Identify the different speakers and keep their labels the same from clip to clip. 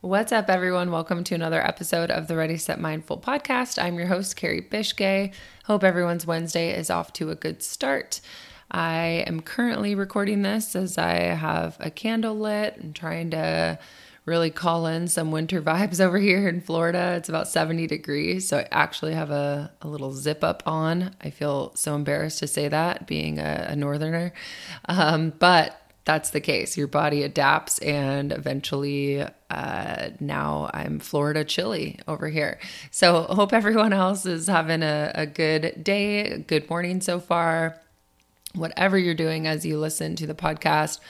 Speaker 1: What's up, everyone? Welcome to another episode of the Ready Set Mindful podcast. I'm your host, Carrie Bishgay. Hope everyone's Wednesday is off to a good start. I am currently recording this as I have a candle lit and trying to really call in some winter vibes over here in Florida. It's about 70 degrees, so I actually have a, a little zip up on. I feel so embarrassed to say that, being a, a northerner. Um, but that's the case. Your body adapts, and eventually, uh, now I'm Florida chilly over here. So, hope everyone else is having a, a good day, good morning so far. Whatever you're doing as you listen to the podcast,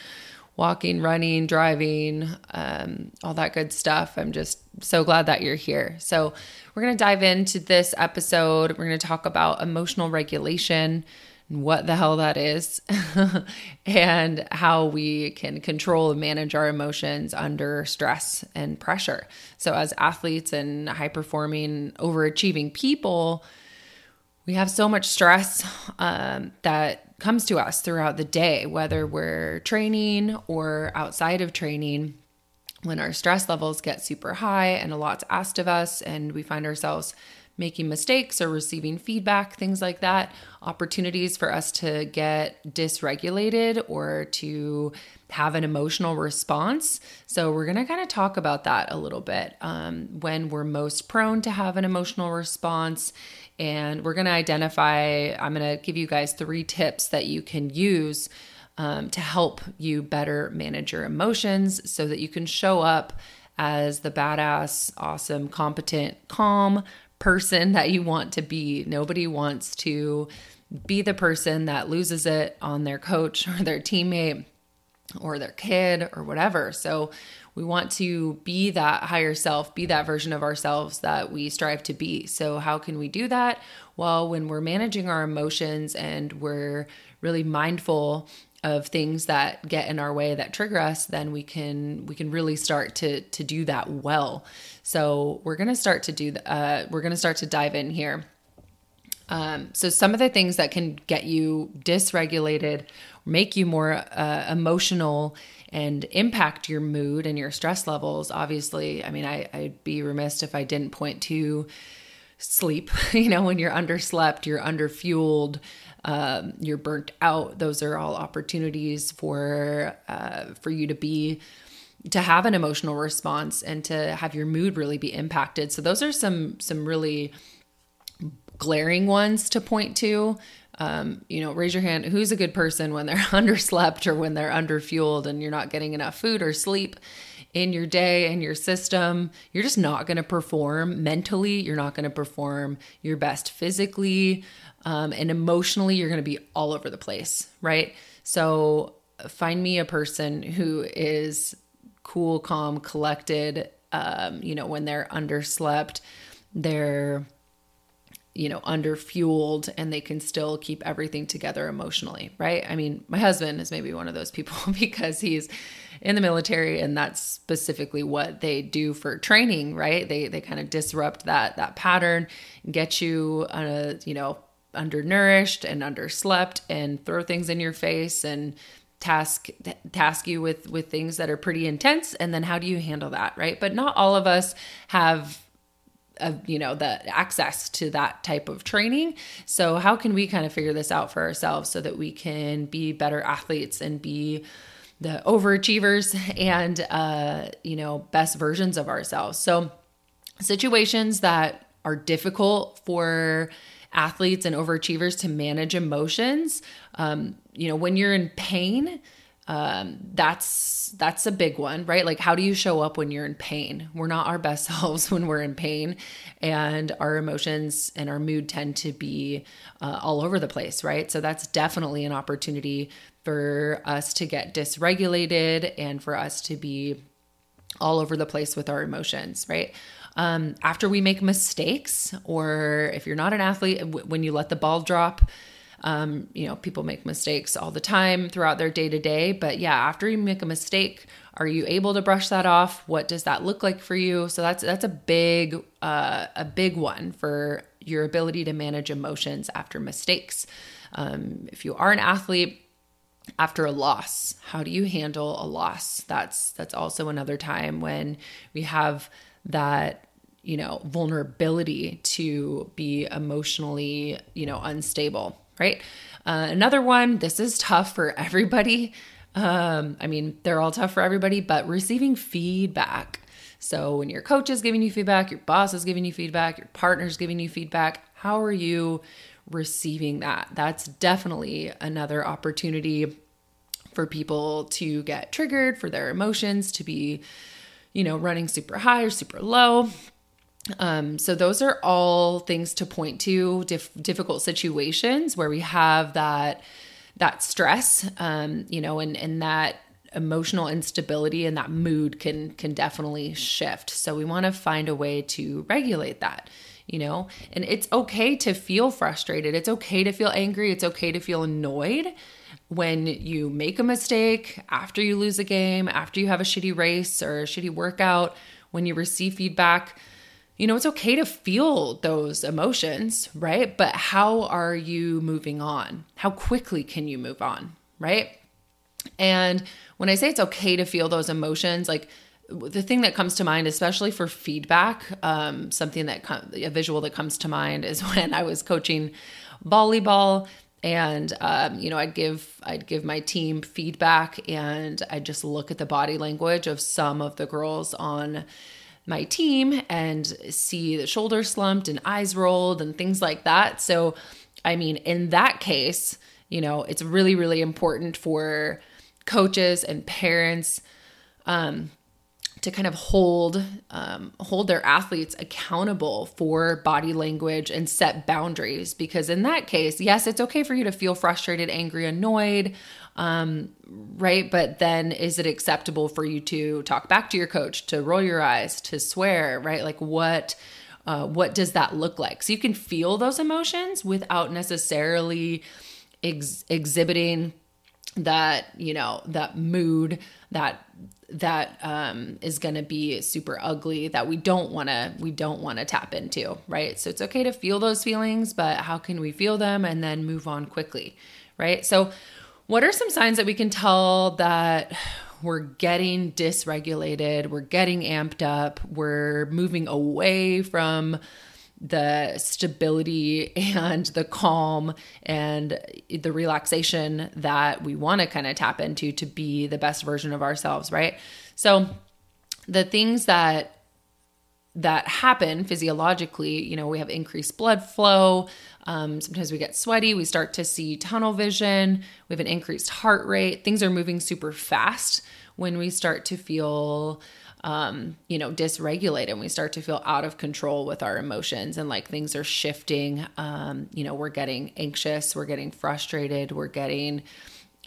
Speaker 1: walking, running, driving, um, all that good stuff. I'm just so glad that you're here. So, we're going to dive into this episode. We're going to talk about emotional regulation what the hell that is and how we can control and manage our emotions under stress and pressure. So, as athletes and high performing, overachieving people, we have so much stress um, that comes to us throughout the day, whether we're training or outside of training. When our stress levels get super high and a lot's asked of us, and we find ourselves making mistakes or receiving feedback, things like that, opportunities for us to get dysregulated or to have an emotional response. So, we're going to kind of talk about that a little bit um, when we're most prone to have an emotional response. And we're going to identify, I'm going to give you guys three tips that you can use um, to help you better manage your emotions so that you can show up as the badass, awesome, competent, calm, person that you want to be. Nobody wants to be the person that loses it on their coach or their teammate or their kid or whatever. So we want to be that higher self, be that version of ourselves that we strive to be. So, how can we do that? Well, when we're managing our emotions and we're really mindful of things that get in our way that trigger us then we can we can really start to to do that well. So we're going to start to do uh we're going to start to dive in here. Um, so some of the things that can get you dysregulated make you more uh, emotional and impact your mood and your stress levels obviously i mean I, i'd be remiss if i didn't point to sleep. You know when you're underslept you're underfueled um, you're burnt out. Those are all opportunities for uh, for you to be to have an emotional response and to have your mood really be impacted. So those are some some really glaring ones to point to. Um, you know, raise your hand. Who's a good person when they're underslept or when they're underfueled and you're not getting enough food or sleep in your day and your system? You're just not going to perform mentally. You're not going to perform your best physically. Um, and emotionally, you're going to be all over the place, right? So find me a person who is cool, calm, collected. Um, you know, when they're underslept, they're you know, underfueled and they can still keep everything together emotionally, right? I mean, my husband is maybe one of those people because he's in the military and that's specifically what they do for training, right? They they kind of disrupt that that pattern, get you uh, you know, undernourished and underslept and throw things in your face and task task you with with things that are pretty intense. And then how do you handle that right? But not all of us have a, you know the access to that type of training. So how can we kind of figure this out for ourselves so that we can be better athletes and be the overachievers and uh you know best versions of ourselves? So situations that are difficult for athletes and overachievers to manage emotions. Um, you know, when you're in pain, um, that's that's a big one, right? Like, how do you show up when you're in pain? We're not our best selves when we're in pain, and our emotions and our mood tend to be uh, all over the place, right? So that's definitely an opportunity for us to get dysregulated and for us to be all over the place with our emotions, right? Um, after we make mistakes, or if you're not an athlete, w- when you let the ball drop, um, you know, people make mistakes all the time throughout their day to day. But yeah, after you make a mistake, are you able to brush that off? What does that look like for you? So that's that's a big uh, a big one for your ability to manage emotions after mistakes. Um, if you are an athlete, after a loss how do you handle a loss that's that's also another time when we have that you know vulnerability to be emotionally you know unstable right uh, another one this is tough for everybody um, i mean they're all tough for everybody but receiving feedback so when your coach is giving you feedback your boss is giving you feedback your partner's giving you feedback how are you receiving that. That's definitely another opportunity for people to get triggered, for their emotions to be, you know, running super high or super low. Um, so those are all things to point to dif- difficult situations where we have that that stress, um, you know, and and that emotional instability and that mood can can definitely shift. So we want to find a way to regulate that you know? And it's okay to feel frustrated. It's okay to feel angry. It's okay to feel annoyed when you make a mistake, after you lose a game, after you have a shitty race or a shitty workout, when you receive feedback. You know, it's okay to feel those emotions, right? But how are you moving on? How quickly can you move on, right? And when I say it's okay to feel those emotions, like the thing that comes to mind, especially for feedback, um, something that com- a visual that comes to mind is when I was coaching volleyball, and um, you know, I'd give I'd give my team feedback, and I'd just look at the body language of some of the girls on my team and see the shoulders slumped and eyes rolled and things like that. So, I mean, in that case, you know, it's really really important for coaches and parents um, to kind of hold um, hold their athletes accountable for body language and set boundaries because in that case yes it's okay for you to feel frustrated angry annoyed um, right but then is it acceptable for you to talk back to your coach to roll your eyes to swear right? Like what uh, what does that look like? So you can feel those emotions without necessarily ex- exhibiting that you know that mood that that um, is going to be super ugly that we don't want to we don't want to tap into right? So it's okay to feel those feelings but how can we feel them and then move on quickly right? So what are some signs that we can tell that we're getting dysregulated we're getting amped up we're moving away from the stability and the calm and the relaxation that we want to kind of tap into to be the best version of ourselves, right? So the things that that happen physiologically, you know, we have increased blood flow. Um, sometimes we get sweaty. We start to see tunnel vision. We have an increased heart rate. Things are moving super fast when we start to feel um, you know, dysregulated and we start to feel out of control with our emotions and like things are shifting. Um, you know, we're getting anxious, we're getting frustrated, we're getting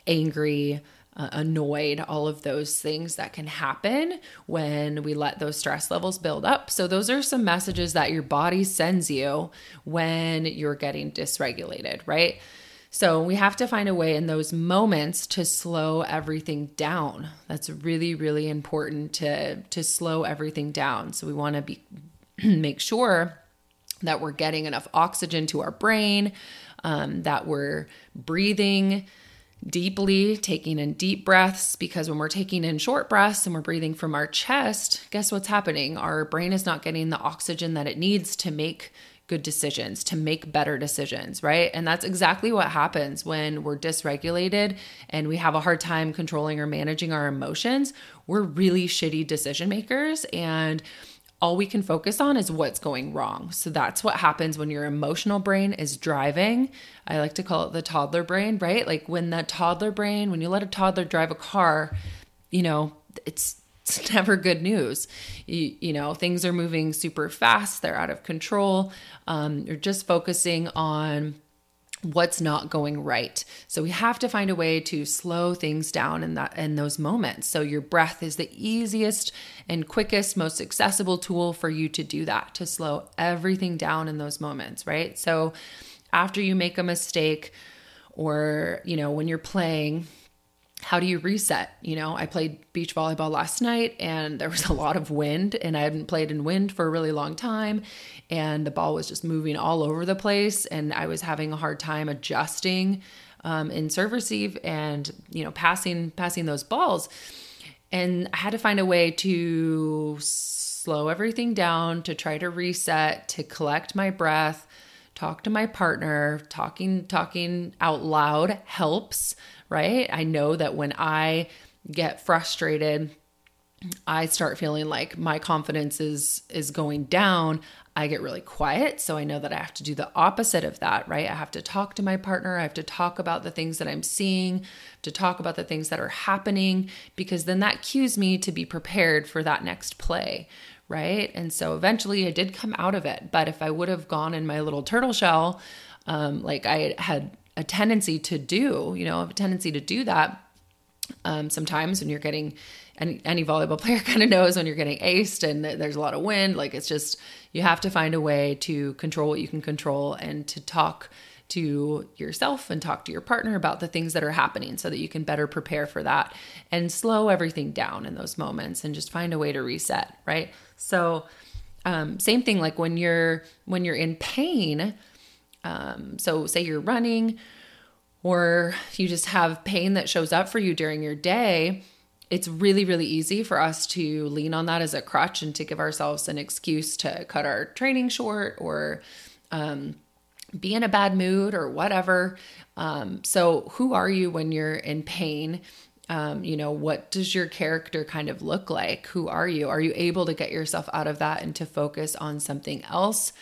Speaker 1: angry, uh, annoyed, all of those things that can happen when we let those stress levels build up. So, those are some messages that your body sends you when you're getting dysregulated, right? So we have to find a way in those moments to slow everything down. That's really, really important to to slow everything down. So we want to be make sure that we're getting enough oxygen to our brain, um, that we're breathing deeply, taking in deep breaths, because when we're taking in short breaths and we're breathing from our chest, guess what's happening? Our brain is not getting the oxygen that it needs to make good decisions, to make better decisions, right? And that's exactly what happens when we're dysregulated and we have a hard time controlling or managing our emotions. We're really shitty decision makers and all we can focus on is what's going wrong. So that's what happens when your emotional brain is driving. I like to call it the toddler brain, right? Like when that toddler brain, when you let a toddler drive a car, you know, it's it's never good news. You, you know, things are moving super fast, they're out of control. Um, you're just focusing on what's not going right. So we have to find a way to slow things down in that in those moments. So your breath is the easiest and quickest, most accessible tool for you to do that, to slow everything down in those moments, right? So after you make a mistake or, you know, when you're playing, how do you reset? You know, I played beach volleyball last night and there was a lot of wind, and I hadn't played in wind for a really long time. And the ball was just moving all over the place, and I was having a hard time adjusting um, in serve receive and you know passing passing those balls and i had to find a way to slow everything down to try to reset to collect my breath talk to my partner talking talking out loud helps right i know that when i get frustrated I start feeling like my confidence is is going down, I get really quiet. So I know that I have to do the opposite of that, right? I have to talk to my partner. I have to talk about the things that I'm seeing, to talk about the things that are happening, because then that cues me to be prepared for that next play, right? And so eventually I did come out of it. But if I would have gone in my little turtle shell, um, like I had a tendency to do, you know, a tendency to do that um, sometimes when you're getting any, any volleyball player kind of knows when you're getting aced and there's a lot of wind like it's just you have to find a way to control what you can control and to talk to yourself and talk to your partner about the things that are happening so that you can better prepare for that and slow everything down in those moments and just find a way to reset right? So um, same thing like when you're when you're in pain um, so say you're running or you just have pain that shows up for you during your day it's really, really easy for us to lean on that as a crutch and to give ourselves an excuse to cut our training short or um, be in a bad mood or whatever. Um, so, who are you when you're in pain? Um, you know, what does your character kind of look like? Who are you? Are you able to get yourself out of that and to focus on something else?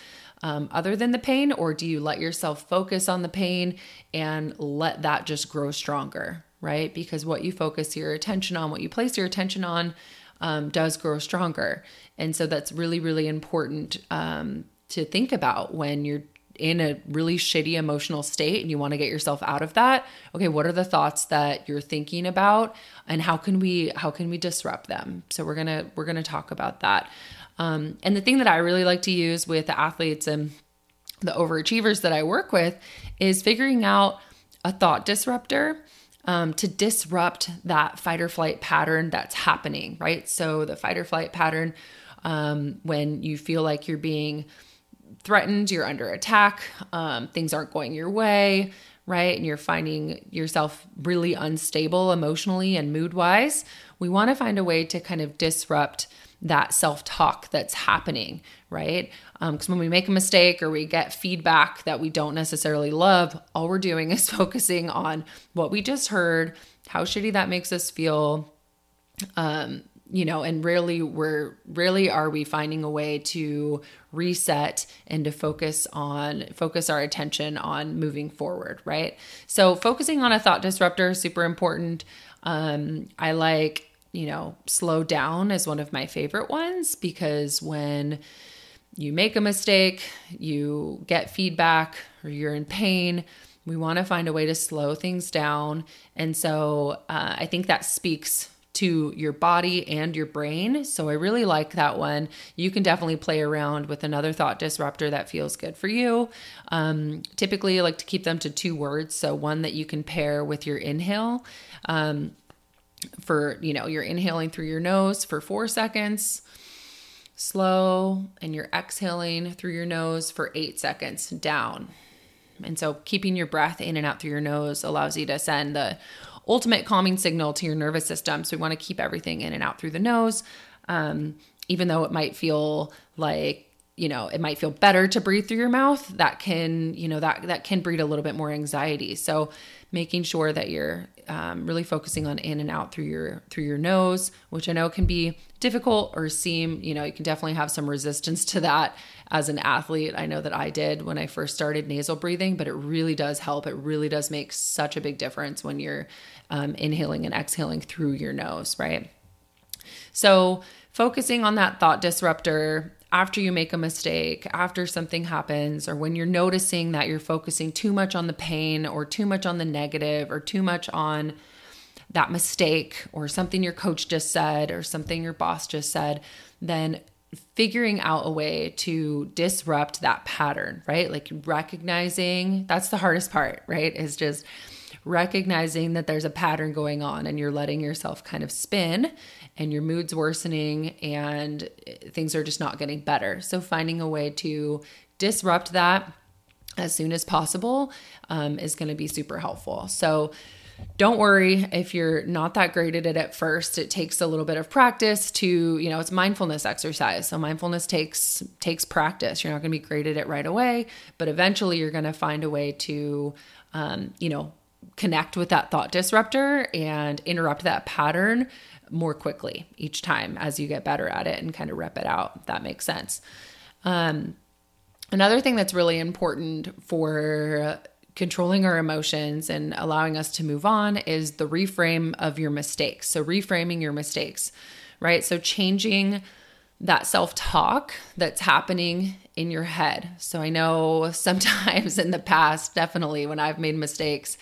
Speaker 1: Um, other than the pain, or do you let yourself focus on the pain and let that just grow stronger? right? Because what you focus your attention on, what you place your attention on, um, does grow stronger. And so that's really, really important um, to think about when you're in a really shitty emotional state and you want to get yourself out of that okay what are the thoughts that you're thinking about and how can we how can we disrupt them so we're gonna we're gonna talk about that um, and the thing that i really like to use with the athletes and the overachievers that i work with is figuring out a thought disruptor um, to disrupt that fight or flight pattern that's happening, right? So, the fight or flight pattern, um, when you feel like you're being threatened, you're under attack, um, things aren't going your way, right? And you're finding yourself really unstable emotionally and mood wise, we want to find a way to kind of disrupt that self talk that's happening, right? Because um, when we make a mistake or we get feedback that we don't necessarily love, all we're doing is focusing on what we just heard, how shitty that makes us feel. Um, you know, and rarely we're rarely are we finding a way to reset and to focus on focus our attention on moving forward, right? So focusing on a thought disruptor is super important. Um, I like you know, slow down is one of my favorite ones because when you make a mistake, you get feedback, or you're in pain, we want to find a way to slow things down. And so uh, I think that speaks to your body and your brain. So I really like that one. You can definitely play around with another thought disruptor that feels good for you. Um, typically, I like to keep them to two words. So one that you can pair with your inhale. Um, for, you know, you're inhaling through your nose for four seconds, slow, and you're exhaling through your nose for eight seconds down. And so keeping your breath in and out through your nose allows you to send the ultimate calming signal to your nervous system. So we want to keep everything in and out through the nose. Um, even though it might feel like you know it might feel better to breathe through your mouth that can you know that that can breed a little bit more anxiety so making sure that you're um, really focusing on in and out through your through your nose which i know can be difficult or seem you know you can definitely have some resistance to that as an athlete. I know that i did when i first started nasal breathing but it really does help. It really does make such a big difference when you're um, inhaling and exhaling through your nose right? So focusing on that thought disruptor after you make a mistake, after something happens, or when you're noticing that you're focusing too much on the pain or too much on the negative or too much on that mistake or something your coach just said or something your boss just said, then figuring out a way to disrupt that pattern, right? Like recognizing that's the hardest part, right? Is just recognizing that there's a pattern going on and you're letting yourself kind of spin and your mood's worsening and things are just not getting better. So, finding a way to disrupt that as soon as possible um, is going to be super helpful. So, don't worry if you're not that great at it at first it takes a little bit of practice to you know it's mindfulness exercise so mindfulness takes takes practice you're not going to be great at it right away but eventually you're going to find a way to um, you know connect with that thought disruptor and interrupt that pattern more quickly each time as you get better at it and kind of rep it out that makes sense um, another thing that's really important for controlling our emotions and allowing us to move on is the reframe of your mistakes. So, reframing your mistakes, right? So, changing that self talk that's happening in your head. So, I know sometimes in the past, definitely when I've made mistakes,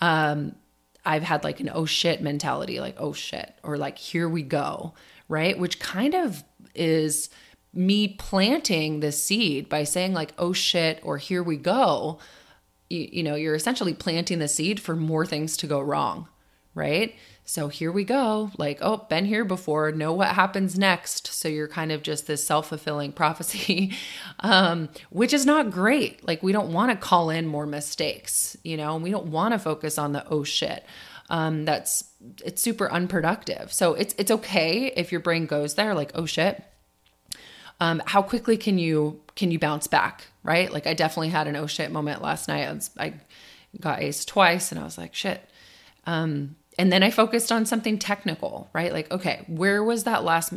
Speaker 1: um, I've had like an oh shit mentality, like oh shit, or like here we go, right? Which kind of is me planting the seed by saying like oh shit or here we go you, you know, you're essentially planting the seed for more things to go wrong, right? So here we go. Like, oh, been here before, know what happens next. So you're kind of just this self fulfilling prophecy, um, which is not great. Like, we don't want to call in more mistakes, you know, and we don't want to focus on the oh shit. Um, that's it's super unproductive. So it's it's okay if your brain goes there, like, oh shit. Um, how quickly can you can you bounce back? right? Like I definitely had an oh shit moment last night. I, was, I got ace twice and I was like, shit. Um, and then I focused on something technical, right? Like, okay, where was that last,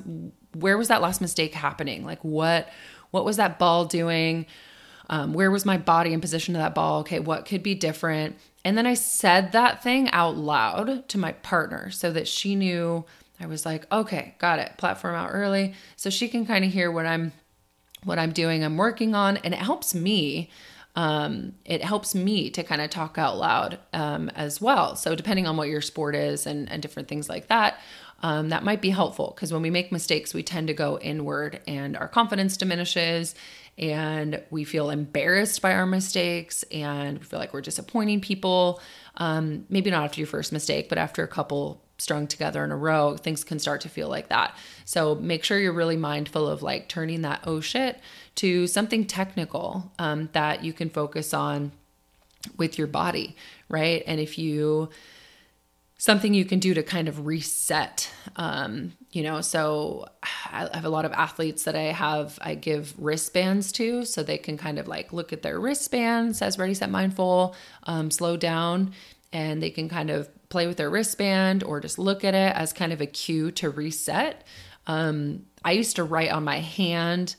Speaker 1: where was that last mistake happening? Like what, what was that ball doing? Um, where was my body in position to that ball? Okay, what could be different? And then I said that thing out loud to my partner so that she knew I was like, okay, got it. Platform out early. So she can kind of hear what I'm what I'm doing, I'm working on, and it helps me. Um, it helps me to kind of talk out loud um, as well. So, depending on what your sport is and, and different things like that, um, that might be helpful because when we make mistakes, we tend to go inward and our confidence diminishes and we feel embarrassed by our mistakes and we feel like we're disappointing people. Um, maybe not after your first mistake, but after a couple strung together in a row, things can start to feel like that. So make sure you're really mindful of like turning that oh shit to something technical um, that you can focus on with your body, right? And if you, something you can do to kind of reset, um, you know, so I have a lot of athletes that I have, I give wristbands to so they can kind of like look at their wristbands as ready, set, mindful, um, slow down, and they can kind of play with their wristband or just look at it as kind of a cue to reset. Um, I used to write on my hand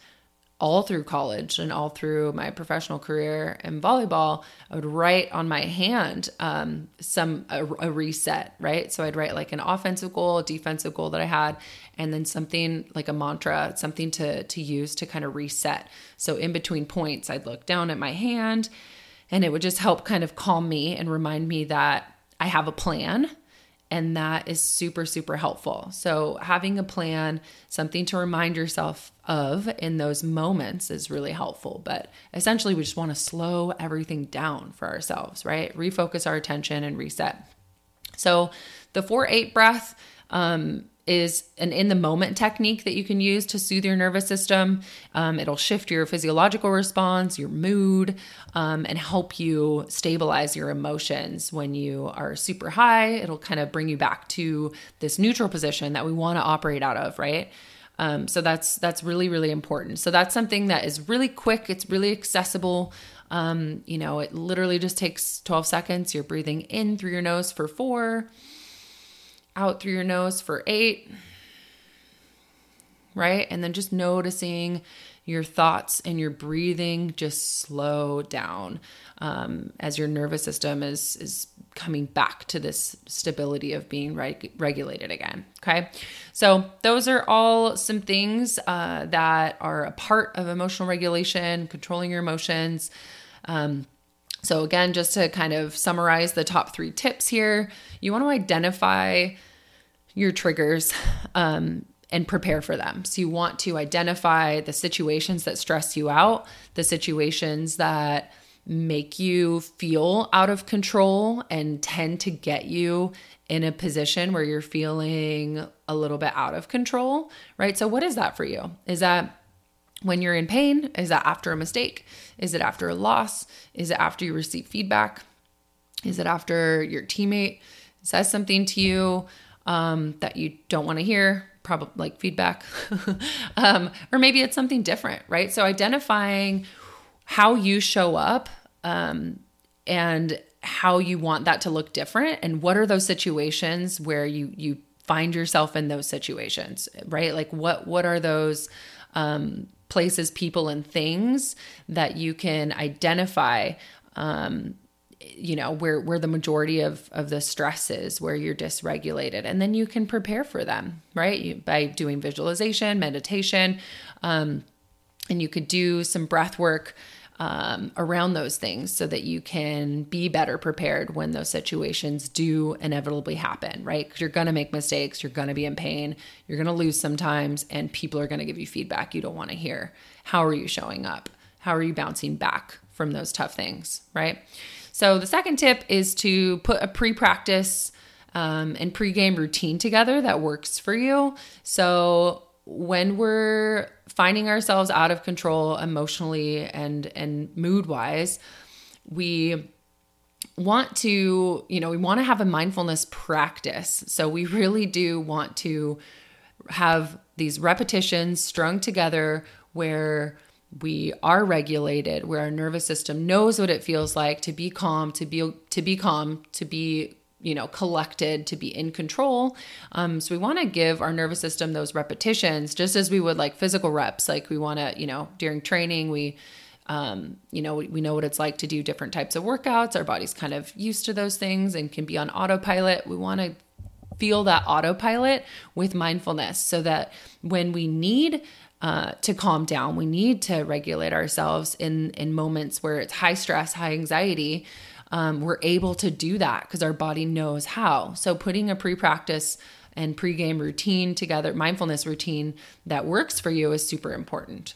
Speaker 1: all through college and all through my professional career in volleyball. I would write on my hand um, some a, a reset, right? So I'd write like an offensive goal, a defensive goal that I had, and then something like a mantra, something to to use to kind of reset. So in between points, I'd look down at my hand, and it would just help kind of calm me and remind me that I have a plan. And that is super, super helpful. So, having a plan, something to remind yourself of in those moments is really helpful. But essentially, we just want to slow everything down for ourselves, right? Refocus our attention and reset. So, the 4 8 breath, um, is an in the moment technique that you can use to soothe your nervous system. Um, it'll shift your physiological response, your mood, um, and help you stabilize your emotions when you are super high. It'll kind of bring you back to this neutral position that we want to operate out of, right? Um, so that's that's really really important. So that's something that is really quick. It's really accessible. Um, you know, it literally just takes 12 seconds. You're breathing in through your nose for four out through your nose for eight, right? And then just noticing your thoughts and your breathing just slow down um, as your nervous system is is coming back to this stability of being reg- regulated again. Okay, so those are all some things uh, that are a part of emotional regulation, controlling your emotions. Um, so again, just to kind of summarize the top three tips here, you want to identify your triggers um, and prepare for them. So you want to identify the situations that stress you out, the situations that make you feel out of control and tend to get you in a position where you're feeling a little bit out of control, right? So what is that for you? Is that when you're in pain? Is that after a mistake? Is it after a loss? Is it after you receive feedback? Is it after your teammate says something to you um, that you don't want to hear? Probably like feedback. um, or maybe it's something different, right? So identifying how you show up um, and how you want that to look different and what are those situations where you you find yourself in those situations right like what what are those um, places people and things that you can identify um, you know where where the majority of of the stress is where you're dysregulated and then you can prepare for them right you, by doing visualization meditation um, and you could do some breath work um, around those things so that you can be better prepared when those situations do inevitably happen, right? Because you're going to make mistakes, you're going to be in pain, you're going to lose sometimes, and people are going to give you feedback you don't want to hear. How are you showing up? How are you bouncing back from those tough things, right? So, the second tip is to put a pre practice um, and pre game routine together that works for you. So, when we're finding ourselves out of control emotionally and and mood wise we want to you know we want to have a mindfulness practice so we really do want to have these repetitions strung together where we are regulated where our nervous system knows what it feels like to be calm to be to be calm to be you know collected to be in control. Um, so we want to give our nervous system those repetitions just as we would like physical reps. Like we want to you know during training we um, you know we, we know what it's like to do different types of workouts. Our body's kind of used to those things and can be on autopilot. We want to feel that autopilot with mindfulness so that when we need uh, to calm down we need to regulate ourselves in in moments where it's high stress high anxiety um, we're able to do that because our body knows how. So putting a pre practice and pre game routine together, mindfulness routine that works for you is super important.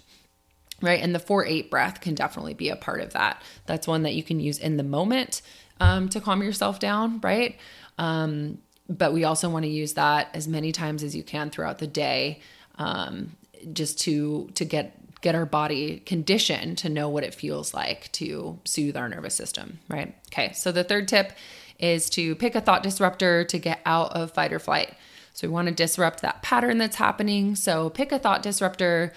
Speaker 1: Right. And the 4 8 breath can definitely be a part of that. That's one that you can use in the moment um, to calm yourself down. Right. Um, but we also want to use that as many times as you can throughout the day um, just to to get get our body conditioned to know what it feels like to soothe our nervous system, right? Okay, so the third tip is to pick a thought disruptor to get out of fight or flight. So we want to disrupt that pattern that's happening. So pick a thought disruptor,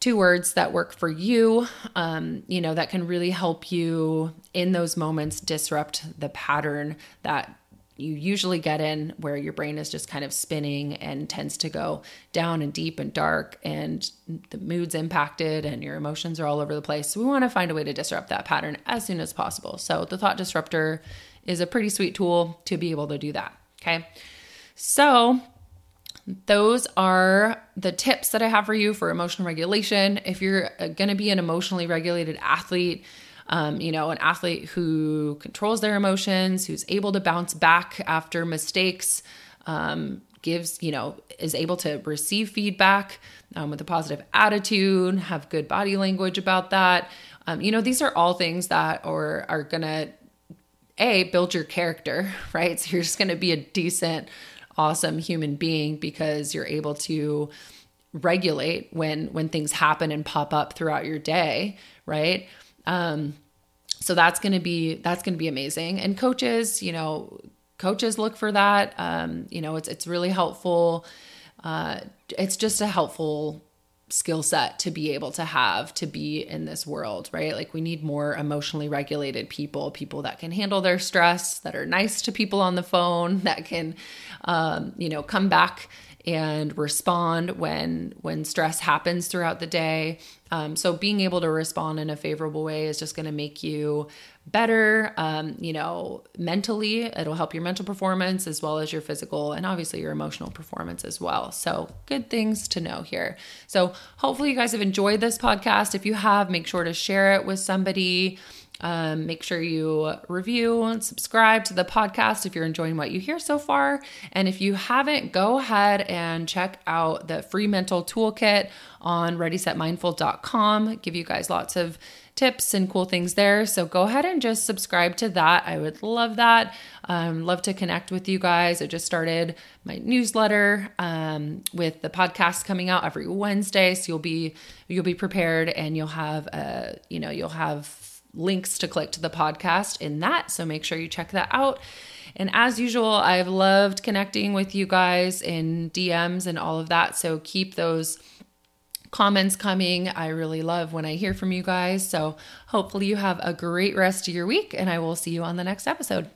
Speaker 1: two words that work for you, um, you know, that can really help you in those moments disrupt the pattern that you usually get in where your brain is just kind of spinning and tends to go down and deep and dark and the mood's impacted and your emotions are all over the place. So we want to find a way to disrupt that pattern as soon as possible. So the thought disruptor is a pretty sweet tool to be able to do that. Okay. So those are the tips that I have for you for emotional regulation. If you're uh, going to be an emotionally regulated athlete, um, you know, an athlete who controls their emotions, who's able to bounce back after mistakes, um, gives, you know, is able to receive feedback um, with a positive attitude, have good body language about that. Um, you know, these are all things that are, are going to, A, build your character, right? So you're just going to be a decent, awesome human being because you're able to regulate when when things happen and pop up throughout your day right um, so that's going to be that's going to be amazing. And coaches, you know, coaches look for that. Um, you know, it's it's really helpful. Uh, it's just a helpful skill set to be able to have to be in this world, right? Like we need more emotionally regulated people, people that can handle their stress, that are nice to people on the phone, that can, um, you know, come back and respond when when stress happens throughout the day. Um, so being able to respond in a favorable way is just going to make you better. Um, you know, mentally, it'll help your mental performance as well as your physical and obviously your emotional performance as well. So good things to know here. So hopefully you guys have enjoyed this podcast. If you have, make sure to share it with somebody. Um, make sure you review and subscribe to the podcast if you're enjoying what you hear so far. And if you haven't, go ahead and check out the free mental toolkit on readysetmindful.com. Give you guys lots of tips and cool things there. So go ahead and just subscribe to that. I would love that. Um, love to connect with you guys. I just started my newsletter um, with the podcast coming out every Wednesday, so you'll be you'll be prepared and you'll have uh, you know you'll have links to click to the podcast in that. So make sure you check that out. And as usual, I've loved connecting with you guys in DMs and all of that. So keep those comments coming. I really love when I hear from you guys. So hopefully you have a great rest of your week, and I will see you on the next episode.